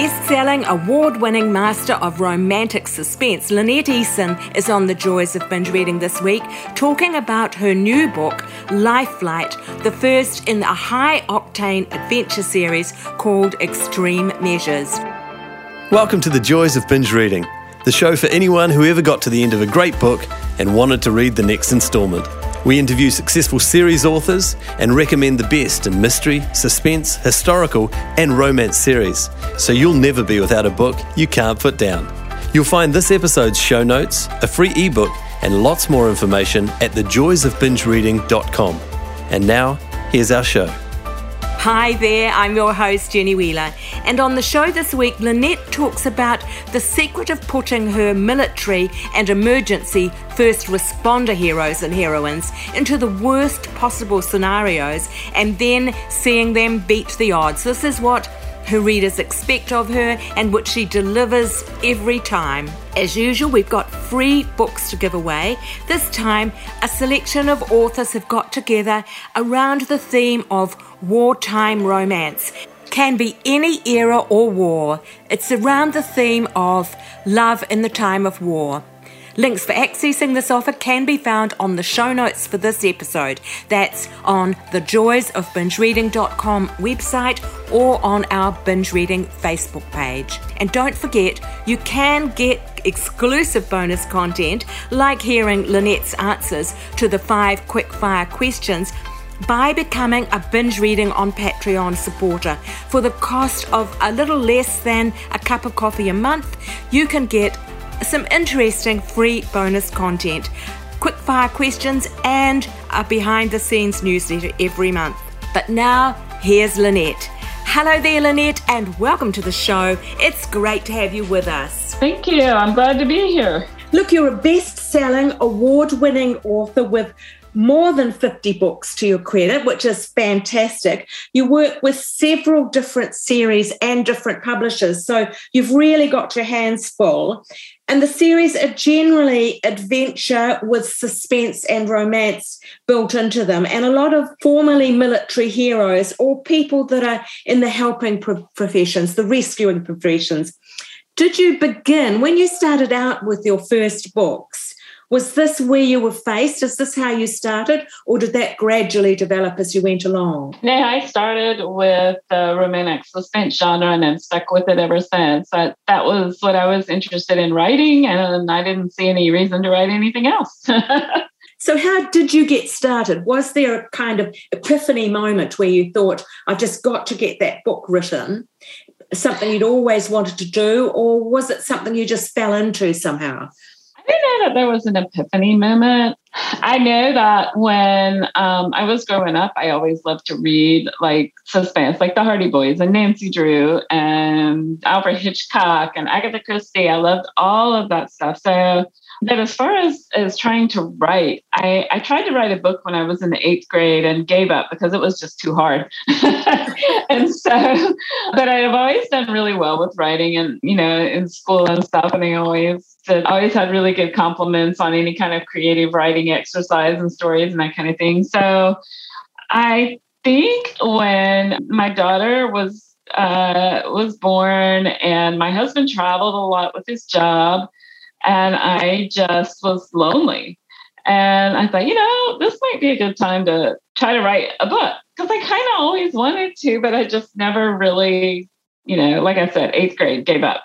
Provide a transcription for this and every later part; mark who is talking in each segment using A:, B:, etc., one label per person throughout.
A: best selling, award winning master of romantic suspense, Lynette Eason is on the joys of binge reading this week, talking about her new book, Life Flight, the first in a high octane adventure series called Extreme Measures.
B: Welcome to the joys of binge reading, the show for anyone who ever got to the end of a great book and wanted to read the next installment. We interview successful series authors and recommend the best in mystery, suspense, historical, and romance series. So you'll never be without a book you can't put down. You'll find this episode's show notes, a free ebook, and lots more information at thejoysofbingereading.com. And now, here's our show.
A: Hi there, I'm your host, Jenny Wheeler. And on the show this week, Lynette talks about the secret of putting her military and emergency first responder heroes and heroines into the worst possible scenarios and then seeing them beat the odds. This is what her readers expect of her and which she delivers every time. As usual, we've got free books to give away. This time, a selection of authors have got together around the theme of wartime romance. Can be any era or war. It's around the theme of love in the time of war. Links for accessing this offer can be found on the show notes for this episode. That's on the joysofbingereading.com website or on our binge reading Facebook page. And don't forget, you can get exclusive bonus content like hearing Lynette's answers to the five quickfire questions by becoming a binge reading on Patreon supporter. For the cost of a little less than a cup of coffee a month, you can get some interesting free bonus content, quick-fire questions, and a behind the scenes newsletter every month. But now, here's Lynette. Hello there, Lynette, and welcome to the show. It's great to have you with us.
C: Thank you. I'm glad to be here.
A: Look, you're a best selling, award winning author with more than 50 books to your credit, which is fantastic. You work with several different series and different publishers, so you've really got your hands full. And the series are generally adventure with suspense and romance built into them, and a lot of formerly military heroes or people that are in the helping professions, the rescuing professions. Did you begin when you started out with your first books? Was this where you were faced? Is this how you started, or did that gradually develop as you went along?
C: Yeah, I started with the romantic suspense genre and have stuck with it ever since. That, that was what I was interested in writing, and I didn't see any reason to write anything else.
A: So, how did you get started? Was there a kind of epiphany moment where you thought, I've just got to get that book written? Something you'd always wanted to do, or was it something you just fell into somehow?
C: I know that there was an epiphany moment. I know that when um, I was growing up, I always loved to read like suspense, like the Hardy Boys and Nancy Drew and Alfred Hitchcock and Agatha Christie. I loved all of that stuff. So but as far as, as trying to write, I, I tried to write a book when I was in the eighth grade and gave up because it was just too hard. and so, but I have always done really well with writing and, you know, in school and stuff. And I always did, always had really good compliments on any kind of creative writing exercise and stories and that kind of thing. So I think when my daughter was uh, was born and my husband traveled a lot with his job and I just was lonely. And I thought, you know, this might be a good time to try to write a book because I kind of always wanted to, but I just never really, you know, like I said, eighth grade gave up.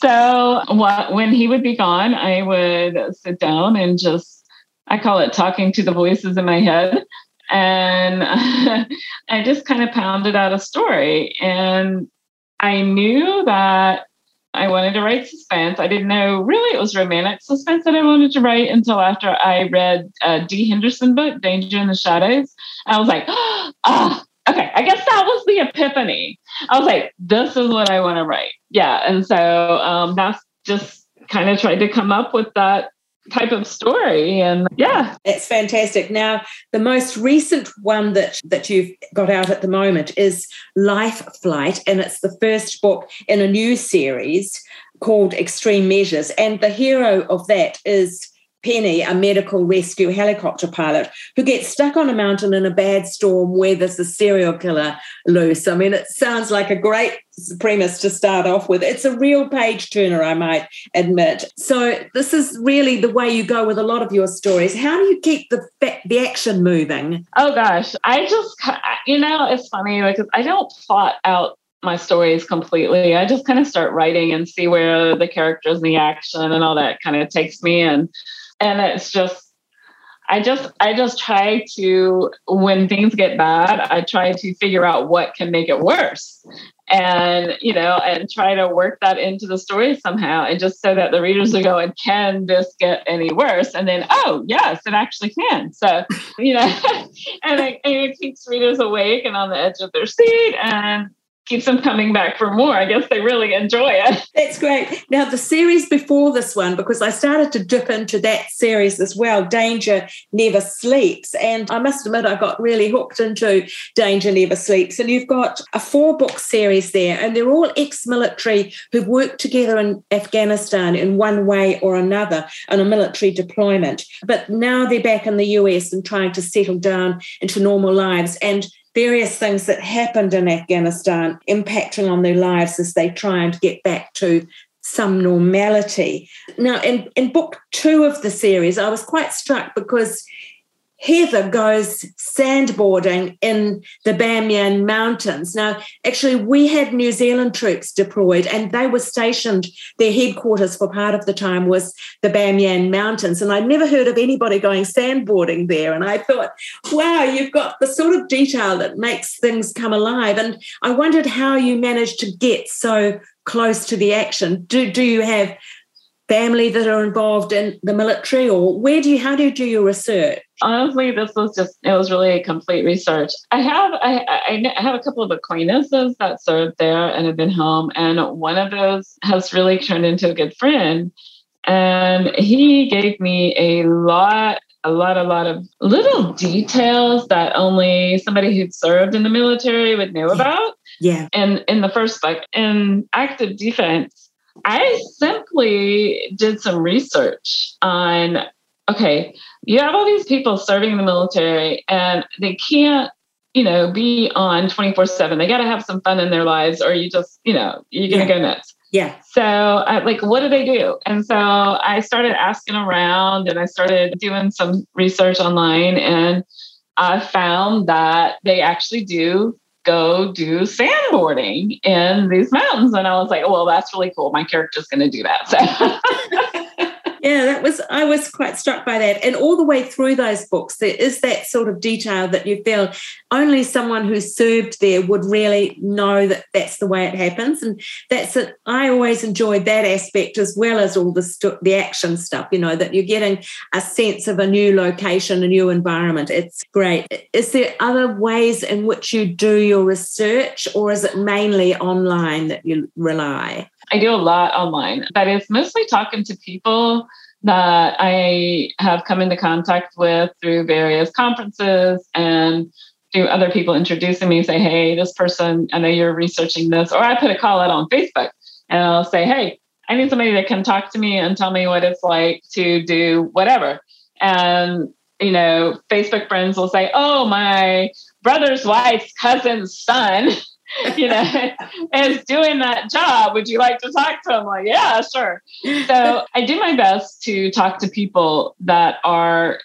C: So what, when he would be gone, I would sit down and just, I call it talking to the voices in my head. And I just kind of pounded out a story. And I knew that I wanted to write suspense. I didn't know really it was romantic suspense that I wanted to write until after I read uh, Dee Henderson book, Danger in the Shadows. I was like, ah, oh, okay, I guess that was the epiphany. I was like, this is what I want to write. Yeah. And so um, that's just kind of tried to come up with that type of story and yeah.
A: It's fantastic. Now the most recent one that that you've got out at the moment is life flight and it's the first book in a new series called extreme measures and the hero of that is Penny, a medical rescue helicopter pilot, who gets stuck on a mountain in a bad storm where there's a serial killer loose. I mean, it sounds like a great premise to start off with. It's a real page turner, I might admit. So this is really the way you go with a lot of your stories. How do you keep the the action moving?
C: Oh gosh, I just you know it's funny because I don't plot out my stories completely. I just kind of start writing and see where the characters and the action and all that kind of takes me and and it's just I just I just try to when things get bad, I try to figure out what can make it worse. And you know, and try to work that into the story somehow, and just so that the readers are going, "Can this get any worse?" And then, "Oh, yes, it actually can." So, you know, and it, and it keeps readers awake and on the edge of their seat, and keeps them coming back for more. I guess they really enjoy it.
A: That's great. Now, the series before this one, because I started to dip into that series as well, Danger Never Sleeps. And I must admit, I got really hooked into Danger Never Sleeps. And you've got a four book series there, and they're all ex military who've worked together in Afghanistan in one way or another on a military deployment. But now they're back in the US and trying to settle down into normal lives. And various things that happened in Afghanistan impacting on their lives as they try and get back to some normality. Now, in, in book two of the series, I was quite struck because Heather goes sandboarding in the Bamyan Mountains. Now, actually, we had New Zealand troops deployed and they were stationed, their headquarters for part of the time was the Bamyan Mountains. And I'd never heard of anybody going sandboarding there. And I thought, wow, you've got the sort of detail that makes things come alive. And I wondered how you managed to get so close to the action. Do, do you have family that are involved in the military or where do you how do you do your research
C: honestly this was just it was really a complete research i have I, I have a couple of acquaintances that served there and have been home and one of those has really turned into a good friend and he gave me a lot a lot, a lot of little details that only somebody who'd served in the military would know about.
A: Yeah.
C: And in the first book, in active defense, I simply did some research on okay, you have all these people serving in the military and they can't, you know, be on 24 7. They got to have some fun in their lives or you just, you know, you're going to yeah. go nuts.
A: Yeah.
C: So, I, like, what do they do? And so I started asking around and I started doing some research online and I found that they actually do go do sandboarding in these mountains. And I was like, well, that's really cool. My character's going to do that. So
A: yeah, that was I was quite struck by that. And all the way through those books, there is that sort of detail that you feel only someone who served there would really know that that's the way it happens. And that's it. I always enjoyed that aspect as well as all the the action stuff. You know that you're getting a sense of a new location, a new environment. It's great. Is there other ways in which you do your research, or is it mainly online that you rely?
C: I do a lot online, but it's mostly talking to people that I have come into contact with through various conferences and through other people introducing me, say, hey, this person, I know you're researching this, or I put a call out on Facebook and I'll say, hey, I need somebody that can talk to me and tell me what it's like to do whatever. And, you know, Facebook friends will say, oh, my brother's wife's cousin's son you know, is doing that job. Would you like to talk to him? Like, yeah, sure. So I do my best to talk to people that are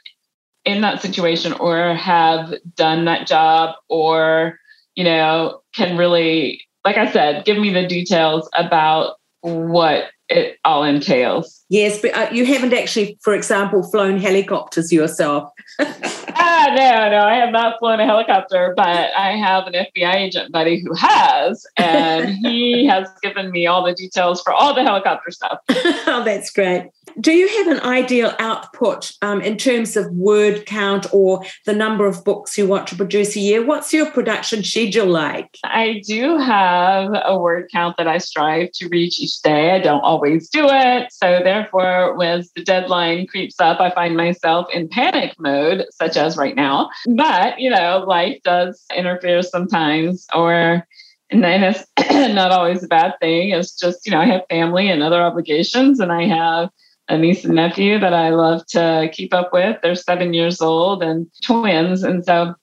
C: in that situation or have done that job or, you know, can really, like I said, give me the details about what it all entails.
A: Yes, but uh, you haven't actually, for example, flown helicopters yourself.
C: ah, no, no, I have not flown a helicopter, but I have an FBI agent buddy who has, and he has given me all the details for all the helicopter stuff.
A: oh, that's great. Do you have an ideal output um, in terms of word count or the number of books you want to produce a year? What's your production schedule like?
C: I do have a word count that I strive to reach each day. I don't always do it. So, therefore, as the deadline creeps up, I find myself in panic mode, such as right now. But, you know, life does interfere sometimes, or and then it's not always a bad thing. It's just, you know, I have family and other obligations, and I have a niece and nephew that I love to keep up with. They're seven years old and twins. And so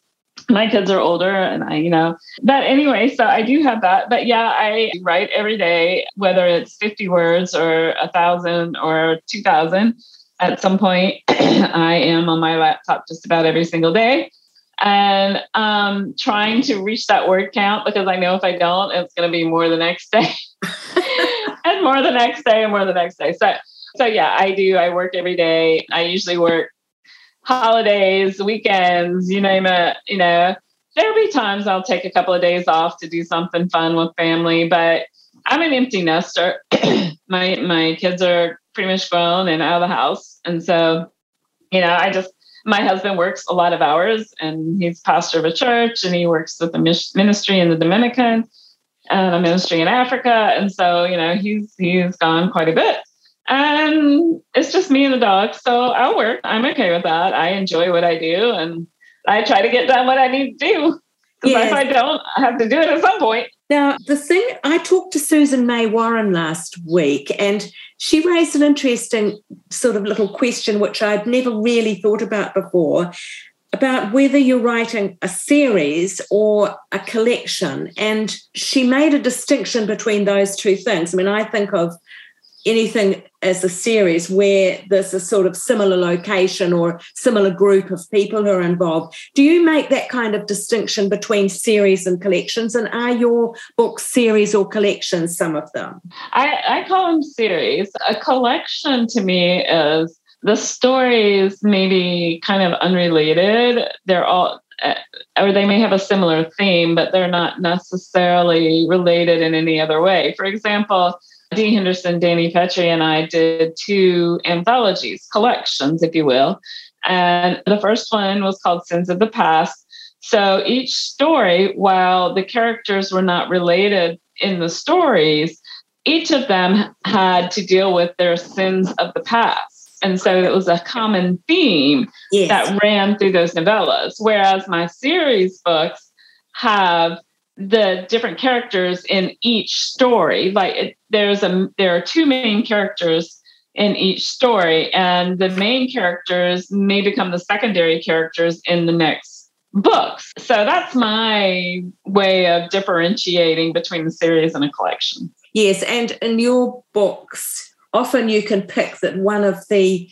C: my kids are older and I, you know, but anyway, so I do have that. But yeah, I write every day, whether it's 50 words or a thousand or 2000. At some point, I am on my laptop just about every single day and um, trying to reach that word count because I know if I don't, it's going to be more the next day and more the next day and more the next day. So, so yeah, I do. I work every day. I usually work holidays, weekends, you name it, you know, there'll be times I'll take a couple of days off to do something fun with family, but I'm an empty nester. my my kids are pretty much grown and out of the house. And so, you know, I just my husband works a lot of hours and he's pastor of a church and he works with the ministry in the Dominican uh, and a ministry in Africa. And so, you know, he's he's gone quite a bit. And it's just me and the dog. So I'll work. I'm okay with that. I enjoy what I do and I try to get done what I need to do. Because yes. if I don't, I have to do it at some point.
A: Now, the thing I talked to Susan May Warren last week, and she raised an interesting sort of little question, which I'd never really thought about before, about whether you're writing a series or a collection. And she made a distinction between those two things. I mean, I think of anything as a series where there's a sort of similar location or similar group of people who are involved. Do you make that kind of distinction between series and collections? And are your books series or collections, some of them?
C: I, I call them series. A collection to me is the stories maybe kind of unrelated. They're all uh, or they may have a similar theme, but they're not necessarily related in any other way. For example, Dee Henderson, Dani Pettrey, and I did two anthologies, collections, if you will. And the first one was called Sins of the Past. So each story, while the characters were not related in the stories, each of them had to deal with their sins of the past. And so it was a common theme yes. that ran through those novellas. Whereas my series books have the different characters in each story. Like it, there's a there are two main characters in each story, and the main characters may become the secondary characters in the next books. So that's my way of differentiating between the series and a collection.
A: Yes, and in your books, often you can pick that one of the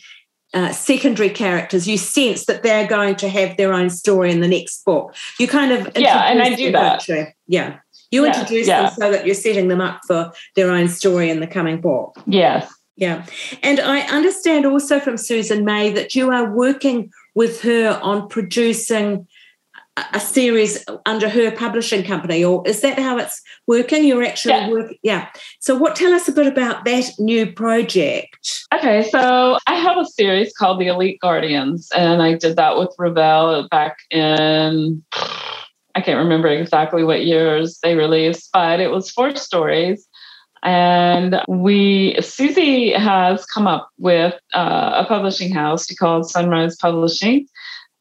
A: uh, secondary characters, you sense that they're going to have their own story in the next book. You kind of
C: yeah, and I do that.
A: Yeah, you yeah, introduce yeah. them so that you're setting them up for their own story in the coming book.
C: Yes.
A: Yeah, and I understand also from Susan May that you are working with her on producing a series under her publishing company, or is that how it's working? You're actually yeah. working, yeah. So, what tell us a bit about that new project?
C: Okay, so I have a series called The Elite Guardians, and I did that with Revell back in I can't remember exactly what years they released, but it was four stories. And we, Susie has come up with uh, a publishing house called Sunrise Publishing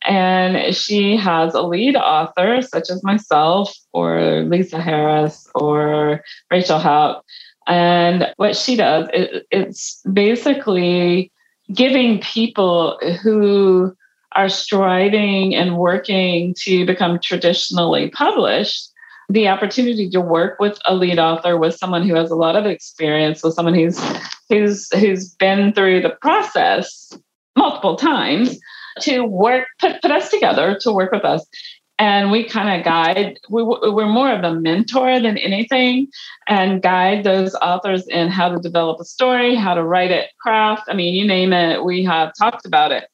C: and she has a lead author, such as myself, or Lisa Harris, or Rachel Hauck. And what she does, it, it's basically giving people who are striving and working to become traditionally published the opportunity to work with a lead author with someone who has a lot of experience with someone who's who's who's been through the process multiple times to work, put, put us together to work with us. And we kind of guide, we, we're more of a mentor than anything and guide those authors in how to develop a story, how to write it, craft. I mean, you name it, we have talked about it.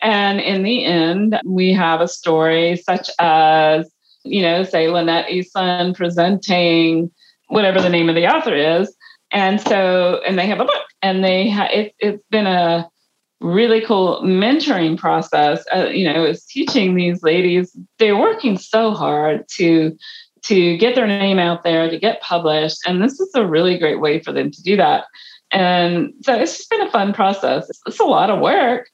C: And in the end, we have a story such as, you know, say Lynette Eason presenting whatever the name of the author is. And so, and they have a book and they have, it, it's been a, really cool mentoring process. Uh, you know, is teaching these ladies. They're working so hard to to get their name out there, to get published, and this is a really great way for them to do that. And so it's just been a fun process. It's, it's a lot of work,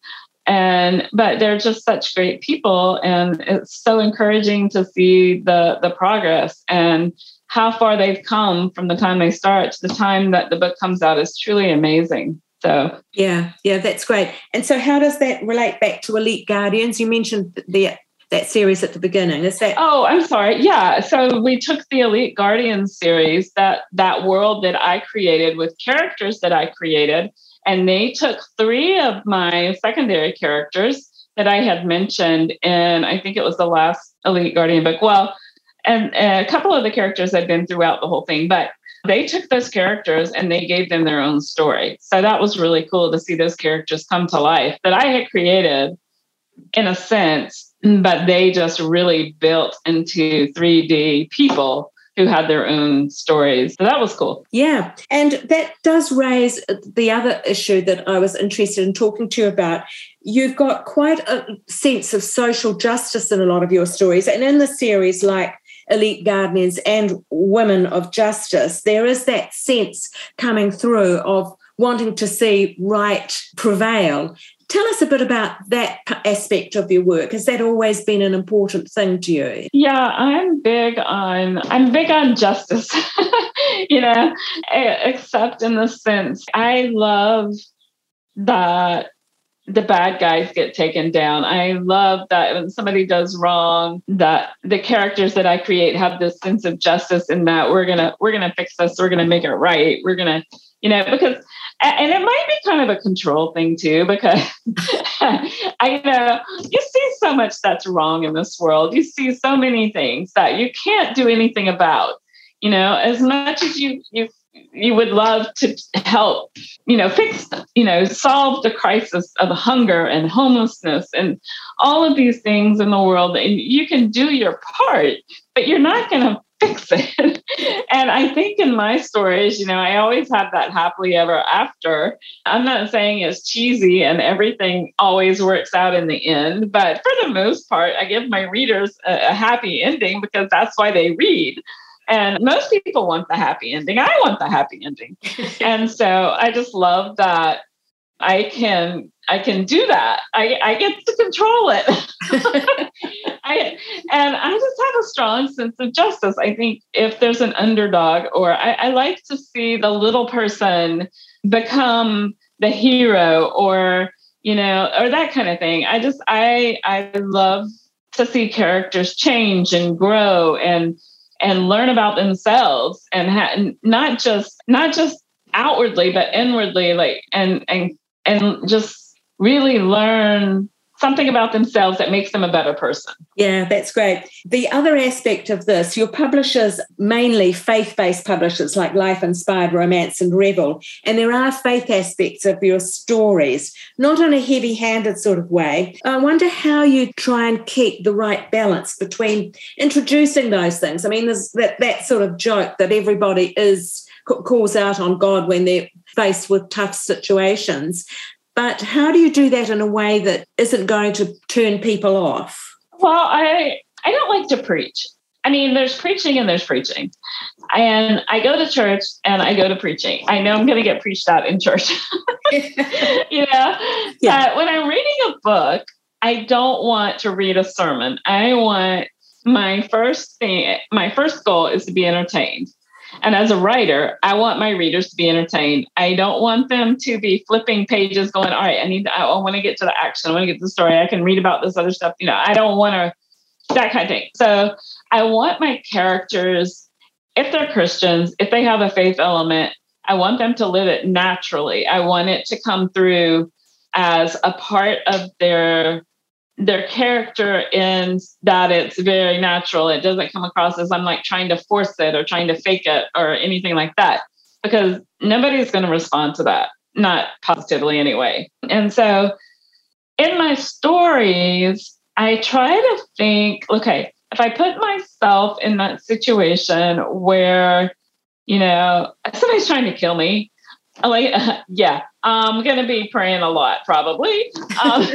C: and but they're just such great people, and it's so encouraging to see the the progress and how far they've come from the time they start to the time that the book comes out is truly amazing. So
A: yeah, yeah, that's great. And so, how does that relate back to Elite Guardians? You mentioned the that series at the beginning. Is that?
C: Oh, I'm sorry. Yeah. So we took the Elite Guardians series that that world that I created with characters that I created, and they took three of my secondary characters that I had mentioned in I think it was the last Elite Guardian book. Well, and a couple of the characters had been throughout the whole thing, but they took those characters and they gave them their own story. So that was really cool to see those characters come to life that I had created in a sense, but they just really built into 3D people who had their own stories. So that was cool.
A: Yeah. And that does raise the other issue that I was interested in talking to you about. You've got quite a sense of social justice in a lot of your stories. And in the series, like Elite Guardians and women of justice, there is that sense coming through of wanting to see right prevail. Tell us a bit about that aspect of your work. Has that always been an important thing to you?
C: Yeah, I'm big on I'm big on justice. you know, except in the sense I love that the bad guys get taken down. I love that when somebody does wrong, that the characters that I create have this sense of justice in that we're gonna we're gonna fix this, we're gonna make it right, we're gonna, you know, because and it might be kind of a control thing too, because I know you see so much that's wrong in this world. You see so many things that you can't do anything about. You know, as much as you you you would love to help, you know, fix, you know, solve the crisis of hunger and homelessness and all of these things in the world. And you can do your part, but you're not going to fix it. and I think in my stories, you know, I always have that happily ever after. I'm not saying it's cheesy and everything always works out in the end, but for the most part, I give my readers a, a happy ending because that's why they read. And most people want the happy ending. I want the happy ending. and so I just love that I can I can do that. I, I get to control it. I, and I just have a strong sense of justice. I think if there's an underdog, or I, I like to see the little person become the hero, or you know, or that kind of thing. I just I I love to see characters change and grow and and learn about themselves and, ha- not just not just outwardly but inwardly like and and and just really learn something about themselves that makes them a better person.
A: Yeah, that's great. The other aspect of this, your publishers mainly faith-based publishers like Love Inspired Romance and Revell, and there are faith aspects of your stories, not in a heavy-handed sort of way. I wonder how you try and keep the right balance between introducing those things. I mean, there's that that sort of joke that everybody is calls out on God when they're faced with tough situations. But how do you do that in a way that isn't going to turn people off?
C: Well, I I don't like to preach. I mean, there's preaching and there's preaching. And I go to church and I go to preaching. I know I'm going to get preached at in church. you know, yeah. Uh, when I'm reading a book, I don't want to read a sermon. I want my first thing, my first goal is to be entertained. And as a writer, I want my readers to be entertained. I don't want them to be flipping pages going, all right, I need, to, I want to get to the action. I want to get to the story. I can read about this other stuff. You know, I don't want to, that kind of thing. So I want my characters, if they're Christians, if they have a faith element, I want them to live it naturally. I want it to come through as a part of their their character in that it's very natural. It doesn't come across as I'm like trying to force it or trying to fake it or anything like that, because nobody's going to respond to that, not positively anyway. And so in my stories, I try to think, okay, if I put myself in that situation where, you know, somebody's trying to kill me, Like, uh, yeah, I'm going to be praying a lot, probably. Um,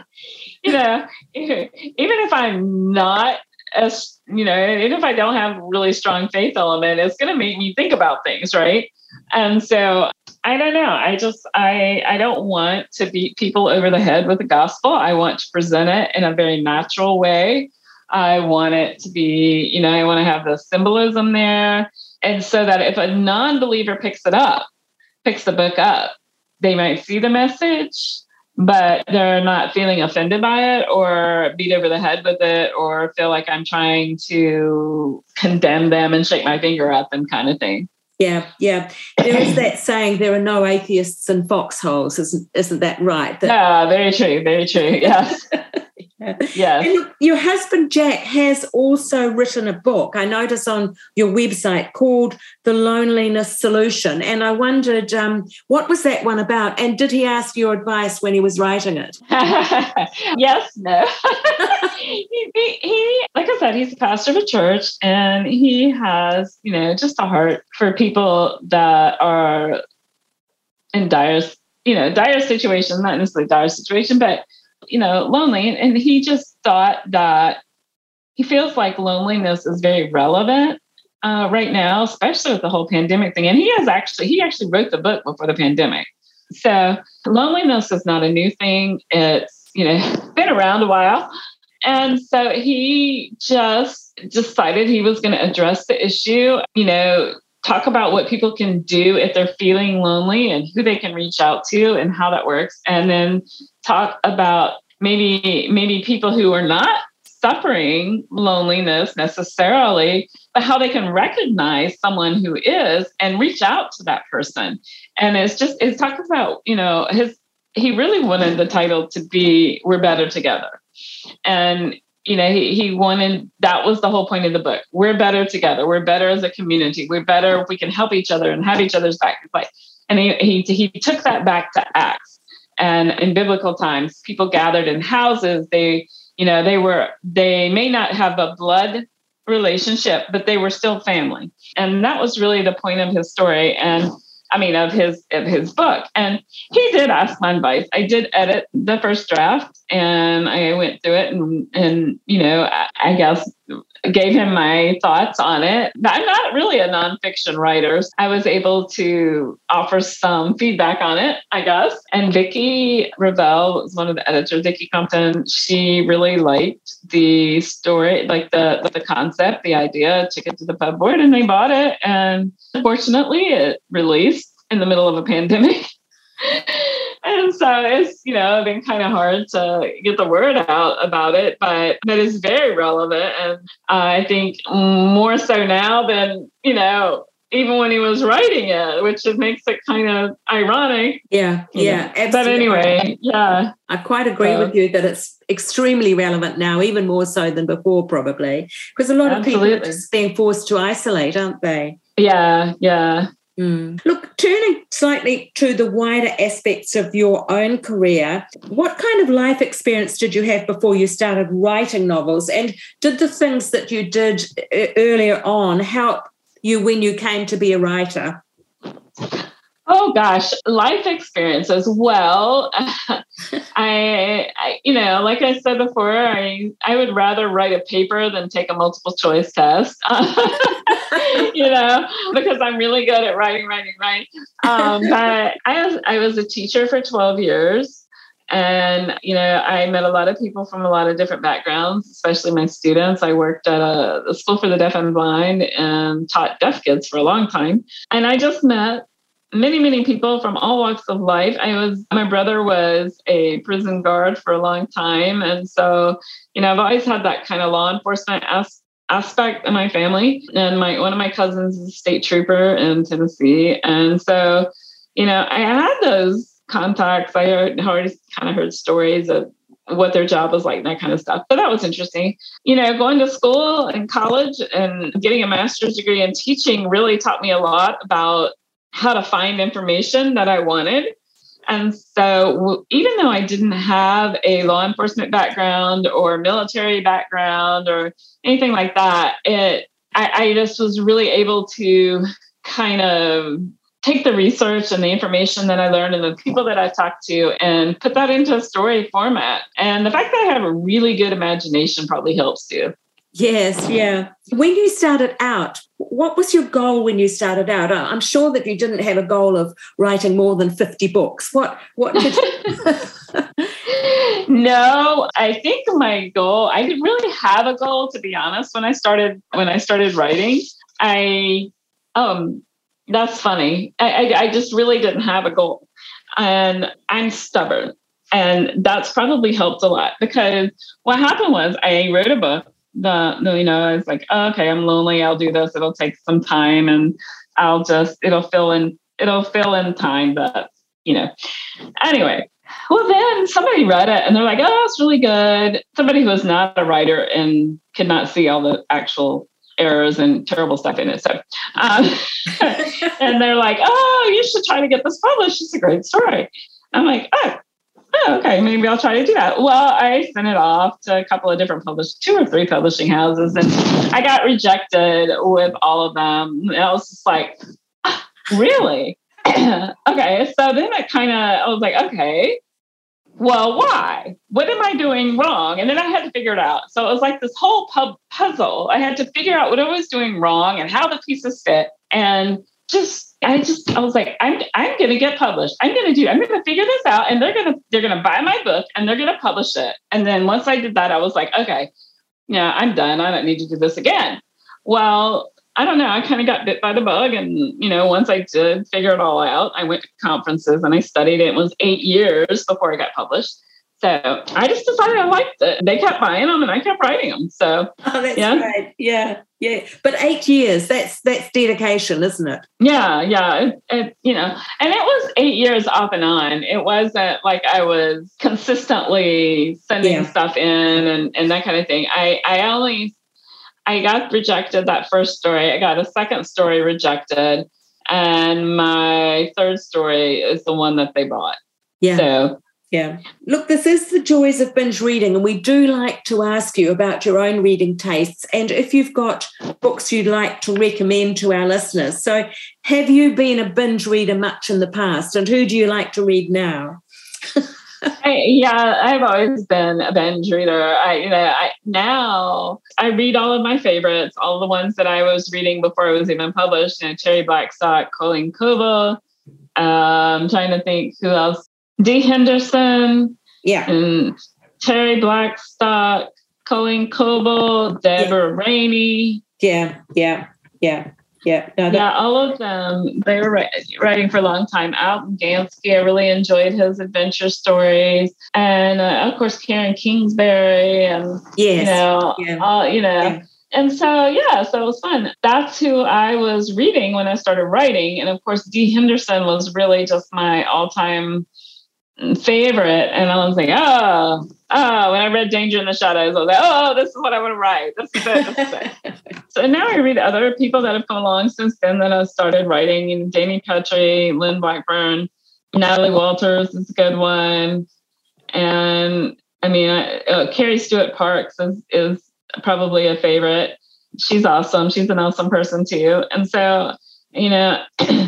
C: you know, even if I'm not as, you know, even if I don't have really strong faith element, it's going to make me think about things, right? And so I don't know. I just I I don't want to beat people over the head with the gospel. I want to present it in a very natural way. I want it to be, you know, I want to have the symbolism there. And so that if a non-believer picks it up, picks the book up, they might see the message but they're not feeling offended by it or beat over the head with it or feel like I'm trying to condemn them and shake my finger at them kind of thing.
A: Yeah, yeah. There is that saying there are no atheists in foxholes, isn't isn't that right? That-
C: yeah, very true, very true. Yes.
A: Yeah. And your husband Jack has also written a book. I notice on your website called The Loneliness Solution, and I wondered um, what was that one about, and did he ask your advice when he was writing it?
C: yes, no. he, he, he, like I said, he's a pastor of a church, and he has, you know, just a heart for people that are in dire, you know, dire situation, not necessarily dire situation, but you know, lonely. And he just thought that he feels like loneliness is very relevant uh, right now, especially with the whole pandemic thing. And he has actually, he actually wrote the book before the pandemic. So loneliness is not a new thing. It's, you know, been around a while. And so he just decided he was going to address the issue, you know, talk about what people can do if they're feeling lonely and who they can reach out to and how that works. And then talk about maybe maybe people who are not suffering loneliness necessarily, but how they can recognize someone who is and reach out to that person. And it's just it's talking about, you know, his he really wanted the title to be We're Better Together. And you know, he, he wanted that was the whole point of the book. We're better together. We're better as a community. We're better we can help each other and have each other's back. And he, he he took that back to Acts and in biblical times, people gathered in houses. They, you know, they were, they may not have a blood relationship, but they were still family. And that was really the point of his story. And I mean, of his of his book. And he did ask my advice. I did edit the first draft, and I went through it, and and you know, I, I guess gave him my thoughts on it. I'm not really a nonfiction writer. I was able to offer some feedback on it, I guess. And Vicki Revell was one of the editors, Vicki Crumpton. She really liked the story, like the the concept, the idea, it to the pub board and they bought it. And fortunately it released in the middle of a pandemic. and so it's you know been kind of hard to get the word out about it but that is very relevant and i think more so now than you know even when he was writing it which makes it kind of ironic
A: yeah yeah
C: absolutely. but anyway yeah
A: i quite agree so. with you that it's extremely relevant now even more so than before probably because a lot absolutely. of people are just being forced to isolate aren't they
C: yeah yeah
A: Mm. Look, turning slightly to the wider aspects of your own career, what kind of life experience did you have before you started writing novels? And did the things that you did uh, earlier on help you when you came to be a writer?
C: Oh gosh, life experience as well. I, I, you know, like I said before, I I would rather write a paper than take a multiple choice test. you know, because I'm really good at writing, writing, writing. Um, but I was I was a teacher for 12 years. And, you know, I met a lot of people from a lot of different backgrounds, especially my students. I worked at a, a school for the deaf and blind and taught deaf kids for a long time. And I just met many many people from all walks of life. I was my brother was a prison guard for a long time. And so you know i've always had that kind of law enforcement as- aspect in my family. And my one of my cousins is a state trooper in tennessee. And so you know i had those contacts. I heard, already kind of heard stories of what their job was like and that kind of stuff. But that was interesting. You know, going to school and college and getting a master's degree in teaching really taught me a lot about how to find information that I wanted. And so, even though I didn't have a law enforcement background or military background or anything like that, it I, I just was really able to kind of take the research and the information that I learned and the people that I talked to and put that into a story format. And the fact that I have a really good imagination probably helps too.
A: Yes, yeah. When you started out, what was your goal when you started out? Uh, I'm sure that you didn't have a goal of writing more than 50 books. What what did you...
C: No, I think my goal, I didn't really have a goal to be honest when I started when I started writing. I um that's funny. I, I, I just really didn't have a goal. and I'm stubborn. And that's probably helped a lot because what happened was I wrote a book. The, the you know, I was like, oh, okay, I'm lonely. I'll do this. It'll take some time, and I'll just it'll fill in it'll fill in time. But you know, anyway. Well, then somebody read it and they're like, oh, it's really good. Somebody who is not a writer and could not see all the actual errors and terrible stuff in it. So, um, and they're like, oh, you should try to get this published. It's a great story. I'm like, oh, oh, okay, maybe I'll try to do that. Well, I sent it off to a couple of different publish, two or three publishing houses, and I got rejected with all of them. And I was just like, ah, really? okay. So then it kind of, I was like, okay, well, why? What am I doing wrong? And then I had to figure it out. So it was like this whole pub puzzle. I had to figure out what I was doing wrong and how the pieces fit. And just I just I was like, I'm I'm gonna get published. I'm gonna do, I'm gonna figure this out. And they're gonna they're gonna buy my book and they're gonna publish it. And then once I did that, I was like, okay, yeah, I'm done. I don't need to do this again. Well, I don't know. I kind of got bit by the bug. And, you know, once I did figure it all out, I went to conferences and I studied it. It was eight years before I got published. So I just decided I liked it. They kept buying them and I kept writing them. So
A: oh, that's yeah. great. Yeah. Yeah. But eight years, that's that's dedication, isn't it?
C: Yeah, yeah. It, it, you know, and it was eight years off and on. It wasn't like I was consistently sending yeah. stuff in and, and that kind of thing. I, I only I got rejected that first story. I got a second story rejected. And my third story is the one that they bought.
A: Yeah. So yeah. Look, this is the joys of binge reading, and we do like to ask you about your own reading tastes and if you've got books you'd like to recommend to our listeners. So, have you been a binge reader much in the past, and who do you like to read now?
C: I, yeah, I've always been a binge reader. I, you know, I now I read all of my favorites, all the ones that I was reading before it was even published. You know, Terri Blackstock, Colleen Coble. Um, trying to think who else. Dee Henderson.
A: Yeah.
C: And Terri Blackstock, Colleen Coble, Deborah yeah. Raney.
A: Yeah, yeah, yeah. Yeah, no,
C: yeah, all of them. They were writing for a long time. Alton Gansky, I really enjoyed his adventure stories, and uh, of course Karen Kingsbury, and yes. you know, yeah. all, you know. Yeah. And so, yeah, so it was fun. That's who I was reading when I started writing. And of course, Dee Henderson was really just my all time favorite. And I was like, oh, oh, when I read Danger in the Shadows, I was like, oh, this is what I want to write. This is it. This is it. so now I read other people that have come along since then that I've started writing. And Jamie Petrie, Lynn Blackburn, Natalie Walters is a good one. And I mean, uh, Carrie Stuart Parks is, is probably a favorite. She's awesome. She's an awesome person too. And so, you know,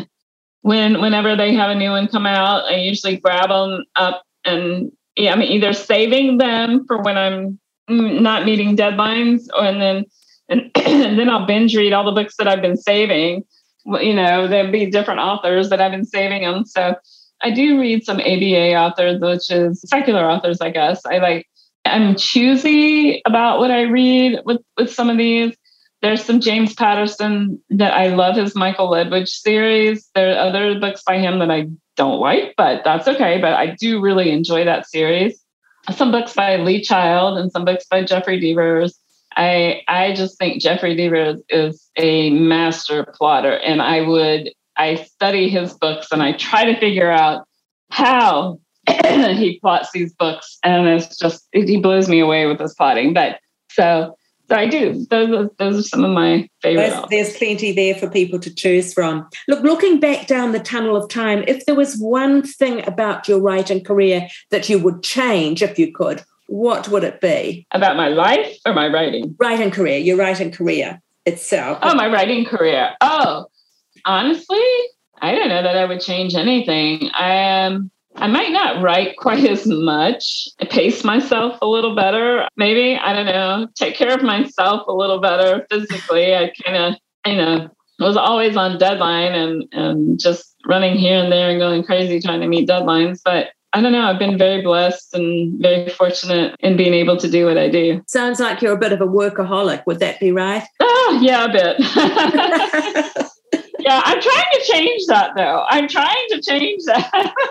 C: when whenever they have a new one come out, I usually grab them up and yeah, I'm either saving them for when I'm not meeting deadlines, or and then and, and then I'll binge read all the books that I've been saving. You know, there'll be different authors that I've been saving them. So I do read some ABA authors, which is secular authors, I guess. I like I'm choosy about what I read with with some of these. There's some James Patterson that I love his Michael Ledwidge series. There are other books by him that I don't like, but that's okay. But I do really enjoy that series. Some books by Lee Child and some books by Jeffery Deavers. I I just think Jeffery Deavers is a master plotter, and I would I study his books and I try to figure out how he plots these books, and it's just he blows me away with his plotting. But so so I do. Those are, those are some of my favorite.
A: There's, there's, plenty there for people to choose from. Look, looking back down the tunnel of time, if there was one thing about your writing career that you would change if you could, what would it be?
C: About my life or my writing?
A: Writing career, your writing career itself.
C: Oh, my writing career. Oh, honestly, I don't know that I would change anything. I am. Um, I might not write quite as much, pace myself a little better. Maybe, I don't know, take care of myself a little better physically. I kind of, you know, was always on deadline and, and just running here and there and going crazy trying to meet deadlines. But I don't know. I've been very blessed and very fortunate in being able to do what I do.
A: Sounds like you're a bit of a workaholic. Would that be right?
C: Oh, yeah, a bit. yeah, I'm trying to change that though. I'm trying to change that.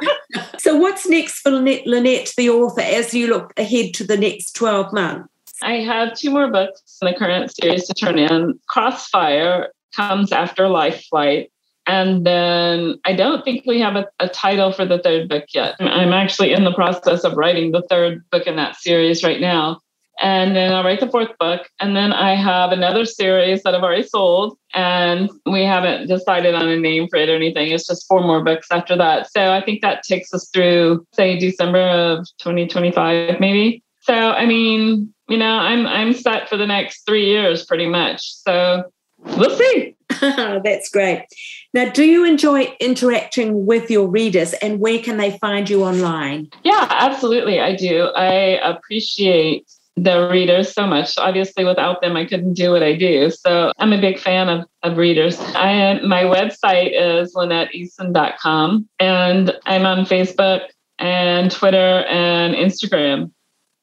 D: So, what's next for Lynette, Lynette, the author, as you look ahead to the next 12 months?
C: I have two more books in the current series to turn in. Crossfire comes after Life Flight. And then I don't think we have a, a, title for the third book yet. I'm actually in the process of writing the third book in that series right now. And then I'll write the fourth book. And then I have another series that I've already sold. And we haven't decided on a name for it or anything. It's just four more books after that. So I think that takes us through, say, December of 2025, maybe. So I mean, you know, I'm I'm set for the next three years pretty much. So we'll see.
D: That's great. Now, do you enjoy interacting with your readers and where can they find you online?
C: Yeah, absolutely. I do. I appreciate the readers so much. Obviously, without them, I couldn't do what I do. So I'm a big fan of, of readers. I am, my website is LynetteEason.com and I'm on Facebook and Twitter and Instagram.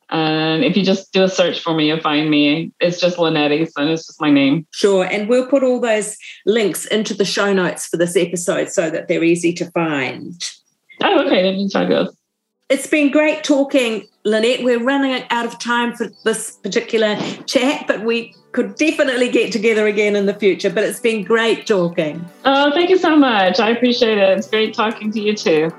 C: And if you just do a search for me, you'll find me. It's just Lynette Eason. It's just my name.
D: Sure. And we'll put all those links into the show notes for this episode so that they're easy to find.
C: Oh, okay. That'd fabulous.
D: It's been great talking, Lynette. We're running out of time for this particular chat, but we could definitely get together again in the future. But it's been great talking.
C: Oh, thank you so much. I appreciate it. It's great talking to you too.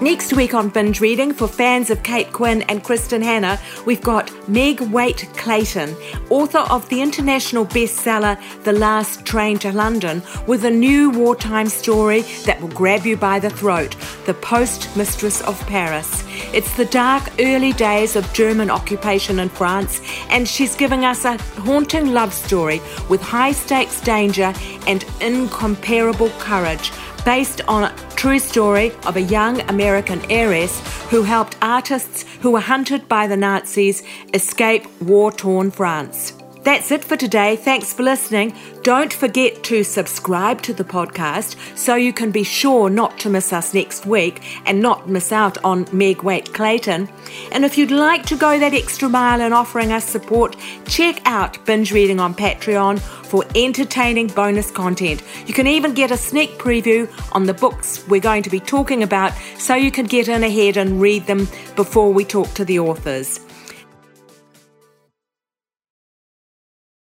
A: Next week on Binge Reading, for fans of Kate Quinn and Kristin Hannah, we've got Meg Waite Clayton, author of the international bestseller The Last Train to London, with a new wartime story that will grab you by the throat The Postmistress of Paris. It's the dark early days of German occupation in France, and she's giving us a haunting love story with high stakes danger and incomparable courage based on a true story of a young American heiress who helped artists who were hunted by the Nazis escape war torn France. That's it for today. Thanks for listening. Don't forget to subscribe to the podcast so you can be sure not to miss us next week and not miss out on Meg Waite Clayton. And if you'd like to go that extra mile in offering us support, check out Binge Reading on Patreon for entertaining bonus content. You can even get a sneak preview on the books we're going to be talking about so you can get in ahead and read them before we talk to the authors.